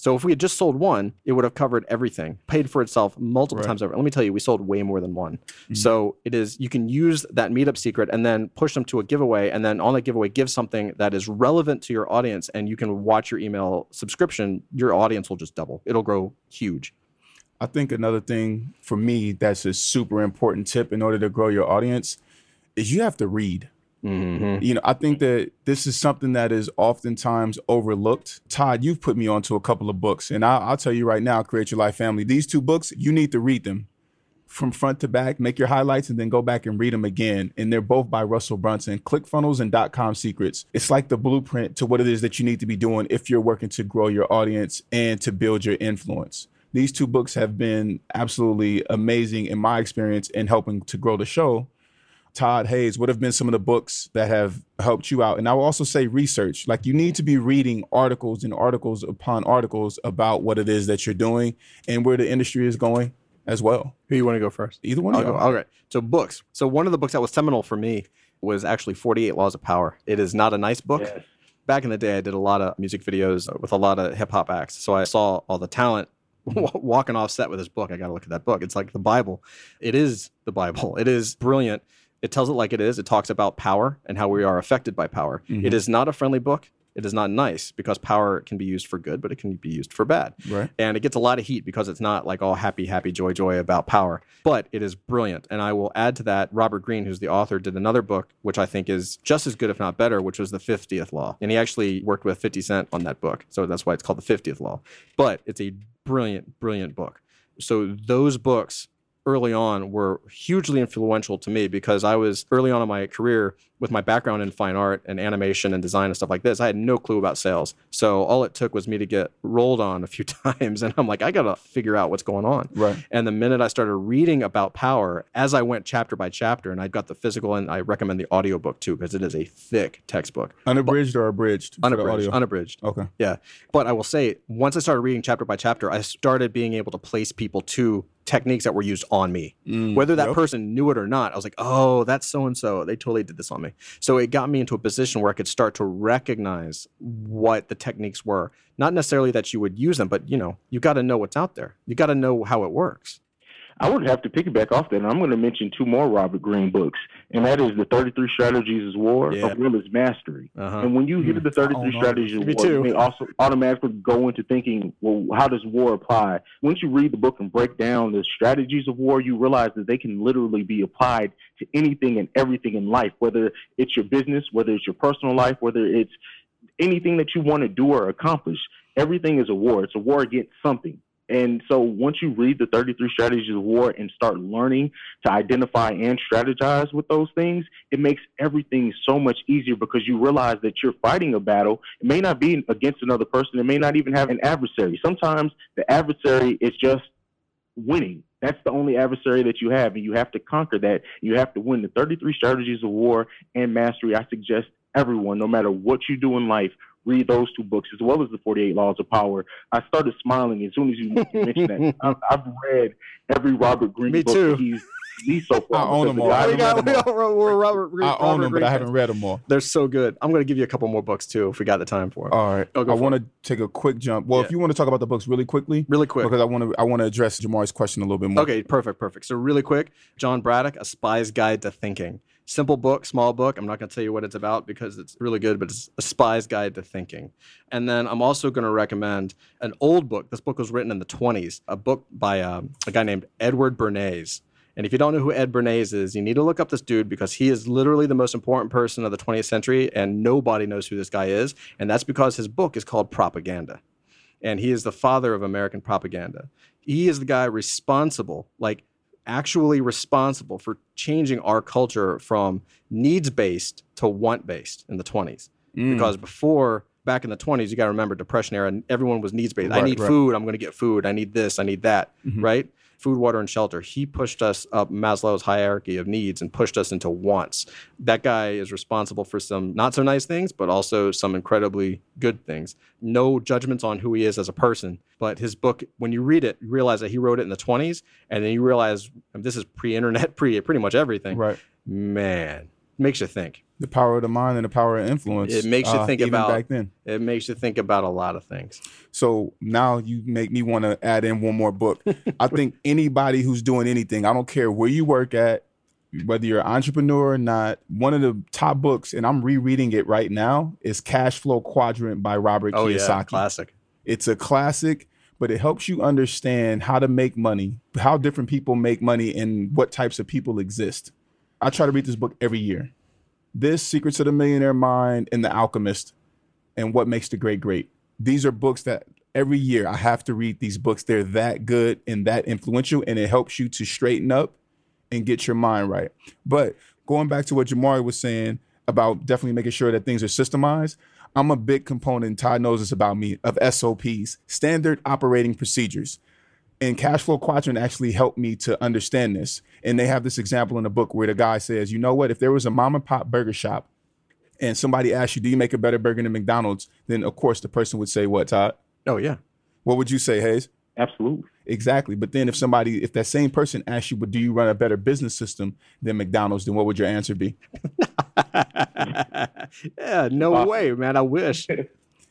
So if we had just sold one, it would have covered everything, paid for itself multiple Right. times over. Let me tell you, we sold way more than one. Hmm. So it is you can use that meetup secret and then push them to a giveaway, and then on that giveaway, give something that is relevant to your audience, and you can watch your email subscription. Your audience will just double. It'll grow huge. I think another thing for me that's a super important tip in order to grow your audience is you have to read. Mm-hmm. You know, I think that this is something that is oftentimes overlooked. Todd, you've put me onto a couple of books, and I'll, I'll tell you right now, Create Your Life Family, these two books, you need to read them from front to back, make your highlights, and then go back and read them again. And they're both by Russell Brunson, ClickFunnels and Dot Com Secrets. It's like the blueprint to what it is that you need to be doing if you're working to grow your audience and to build your influence. These two books have been absolutely amazing in my experience in helping to grow the show. Todd Hayes, what have been some of the books that have helped you out? And I will also say research. Like you need to be reading articles and articles upon articles about what it is that you're doing and where the industry is going as well. Who you want to go first? Either one I'll of go. All right. So books. So one of the books that was seminal for me was actually 48 Laws of Power. It is not a nice book. Yes. Back in the day, I did a lot of music videos with a lot of hip hop acts. So I saw all the talent walking off set with this book. I got to look at that book. It's like the Bible. It is the Bible. It is brilliant. It tells it like it is. It talks about power and how we are affected by power. Mm-hmm. It is not a friendly book. It is not nice because power can be used for good, but it can be used for bad. Right. And it gets a lot of heat because it's not like all happy, happy, joy, joy about power. But it is brilliant. And I will add to that, Robert Greene, who's the author, did another book, which I think is just as good, if not better, which was The 50th Law. And he actually worked with 50 Cent on that book. So that's why it's called The 50th Law. But it's a brilliant, brilliant book. So those books early on were hugely influential to me because I was early on in my career with my background in fine art and animation and design and stuff like this. I had no clue about sales. So all it took was me to get rolled on a few times and I'm like, I got to figure out what's going on. Right. And the minute I started reading about power, as I went chapter by chapter, and I got the physical, and I recommend the audiobook too, because it is a thick textbook. Unabridged or abridged? Unabridged. Unabridged. Okay. Yeah. But I will say, once I started reading chapter by chapter, I started being able to place people to techniques that were used on me. Mm, Whether that yep. person knew it or not, I was like, oh, that's so and so. They totally did this on me. So it got me into a position where I could start to recognize what the techniques were. Not necessarily that you would use them, but you know, you got to know what's out there. You got to know how it works. I would have to piggyback off that, and I'm going to mention two more Robert Greene books, and that is the 33 Strategies of War Yeah. of Will is Mastery. Uh-huh. And when you hear the 33 own all Strategies of Me War, too. you may also automatically go into thinking, well, how does war apply? Once you read the book and break down the strategies of war, you realize that they can literally be applied to anything and everything in life, whether it's your business, whether it's your personal life, whether it's anything that you want to do or accomplish. Everything is a war. It's a war against something. And so once you read the 33 strategies of war and start learning to identify and strategize with those things, it makes everything so much easier because you realize that you're fighting a battle. It may not be against another person. It may not even have an adversary. Sometimes the adversary is just winning. That's the only adversary that you have, and you have to conquer that. You have to win the 33 strategies of war and mastery. I suggest everyone, no matter what you do in life, read those two books as well as the 48 Laws of Power. I started smiling as soon as you mentioned that. I've, I've read every Robert Greene Me book too. he's released so far. I own them all. guy- I we got, we them got, we're Robert, Greene- I own Robert them, but Greene I haven't read them all. They're so good. I'm going to give you a couple more books too if we got the time for it. All right. Oh, go I want to take a quick jump. Well, if you want to talk about the books really quickly, Really quick. because I want to I want to address Jamari's question a little bit more. Okay, perfect, perfect. So really quick, John Braddock, A Spy's Guide to Thinking. Simple book, small book. I'm not going to tell you what it's about because it's really good, but it's A Spy's Guide to Thinking. And then I'm also going to recommend an old book. This book was written in the 20s, a book by um, a guy named Edward Bernays. And if you don't know who Ed Bernays is, you need to look up this dude because he is literally the most important person of the 20th century, and nobody knows who this guy is. And that's because his book is called Propaganda and he is the father of American propaganda. He is the guy responsible, like actually responsible for changing our culture from needs based to want based in the 20s. Mm. Because before, back in the 20s, you got to remember depression era, and everyone was needs based. I need right. food, I'm going to get food. I need this, I need that, Mhm. right? Food, water, and shelter. He pushed us up Maslow's hierarchy of needs and pushed us into wants. That guy is responsible for some not so nice things, but also some incredibly good things. No judgments on who he is as a person, but his book, when you read it, you realize that he wrote it in the 20s, and then you realize this is pre-internet, pre pretty much everything. Right. Man, makes you think. The power of the mind and the power of influence. It makes you uh, think about back then. It makes you think about a lot of things. So now you make me want to add in one more book. I think anybody who's doing anything, I don't care where you work at, whether you're an entrepreneur or not, one of the top books, and I'm rereading it right now, is Cash Flow Quadrant by Robert Oh yeah, Kiyosaki. classic. It's a classic, but it helps you understand how to make money, how different people make money, and what types of people exist. I try to read this book every year. This, Secrets of the Millionaire Mind, and The Alchemist, and What Makes the Great Great. These are books that every year I have to read these books. They're that good and that influential, and it helps you to straighten up and get your mind right. But going back to what Jamari was saying about definitely making sure that things are systemized, I'm a big component, Todd knows this about me, of SOPs, standard operating procedures. And cash flow quadrant actually helped me to understand this. And they have this example in the book where the guy says, you know what, if there was a mom and pop burger shop and somebody asked you, do you make a better burger than McDonald's? Then of course the person would say, what, Todd? Oh yeah. What would you say, Hayes? Absolutely. Exactly. But then if somebody, if that same person asked you, but do you run a better business system than McDonald's, then what would your answer be? yeah, no uh, way, man. I wish.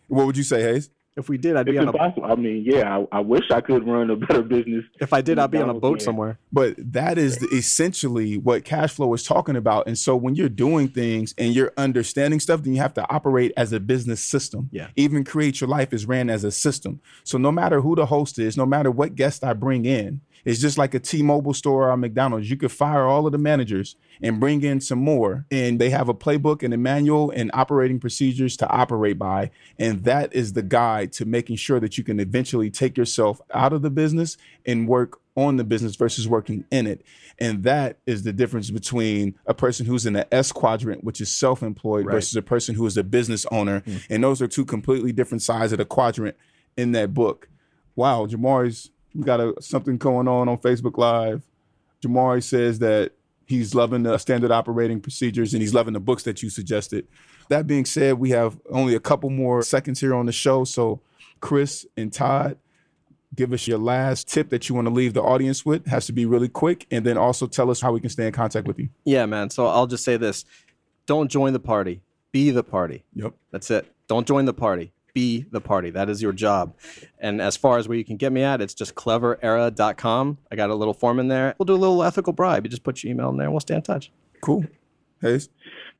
What would you say, Hayes? If we did, I'd be It's on a. impossible. I mean, yeah, I, I wish I could run a better business. If I did, I'd be on a boat yeah. somewhere. But that is the, essentially what cash flow is talking about. And so when you're doing things and you're understanding stuff, then you have to operate as a business system. Yeah. Even create your life is ran as a system. So no matter who the host is, no matter what guest I bring in, it's just like a T-Mobile store or a McDonald's. You could fire all of the managers and bring in some more. And they have a playbook and a manual and operating procedures to operate by. And that is the guide to making sure that you can eventually take yourself out of the business and work on the business versus working in it. And that is the difference between a person who's in the S quadrant, which is self employed, Right. versus a person who is a business owner. Mm. And those are two completely different sides of the quadrant in that book. Wow, Jamari's we got a, something going on on Facebook Live. Jamari says that he's loving the standard operating procedures and he's loving the books that you suggested. That being said, we have only a couple more seconds here on the show. So, Chris and Todd, give us your last tip that you want to leave the audience with. Has to be really quick. And then also tell us how we can stay in contact with you. Yeah, man. So I'll just say this: don't join the party. Be the party. Yep. That's it. Don't join the party. Be the party. That is your job. And as far as where you can get me at, it's just cleverera.com. I got a little form in there. We'll do a little ethical bribe. You just put your email in there and we'll stay in touch. Cool. Hayes.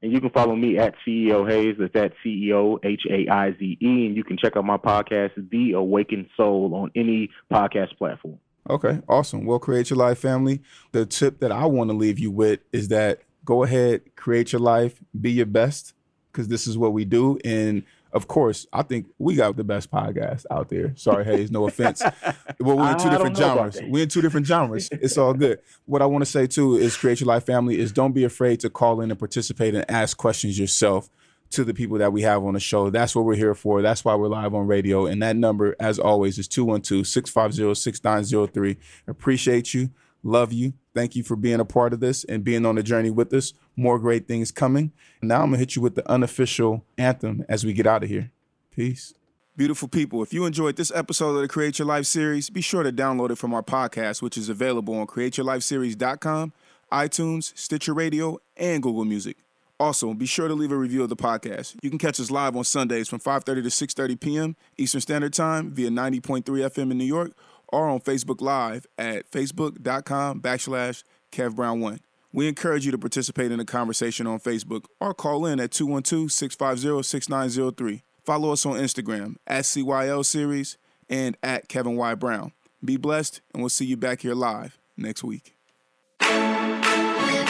And you can follow me at CEO Haize. That's at CEO H A I Z E. And you can check out my podcast, The Awakened Soul, on any podcast platform. Okay, awesome. Well, create your life, family. The tip that I want to leave you with is that go ahead, create your life, be your best, because this is what we do. And of course, I think we got the best podcast out there. Sorry, Hayes, no offense. well, we're in two I different don't know about genres. We're in two different genres. It's all good. What I want to say too is create your life, family. Is don't be afraid to call in and participate and ask questions yourself to the people that we have on the show. That's what we're here for. That's why we're live on radio. And that number, as always, is 212 650 6903. Appreciate you. Love you. Thank you for being a part of this and being on the journey with us. More great things coming. Now I'm going to hit you with the unofficial anthem as we get out of here. Peace. Beautiful people, if you enjoyed this episode of the Create Your Life series, be sure to download it from our podcast, which is available on createyourlifeseries.com, iTunes, Stitcher Radio, and Google Music. Also, be sure to leave a review of the podcast. You can catch us live on Sundays from 5:30 to 6:30 p.m. Eastern Standard Time via 90.3 FM in New York or on Facebook Live at facebook.com backslash Kev Brown 1. We encourage you to participate in the conversation on Facebook or call in at 212-650-6903. Follow us on Instagram at CYL Series and at Kevin Y. Brown. Be blessed, and we'll see you back here live next week.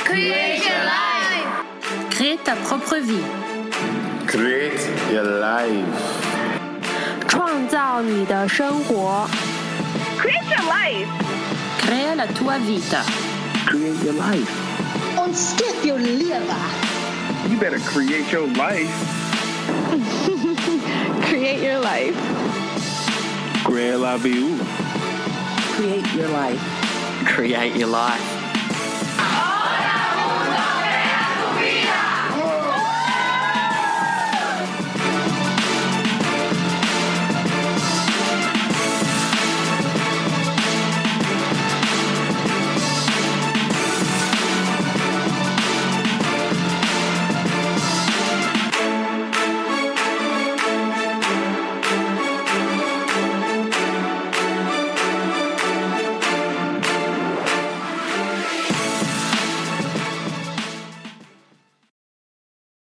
Create your life. Crée ta propre vie， Create your life. 创造你的生活。 Create your life. Crea la tua vita. Create your life. Und skip your liver. You better create your life. Create your life. Crea la vie. Create your life. Create your life.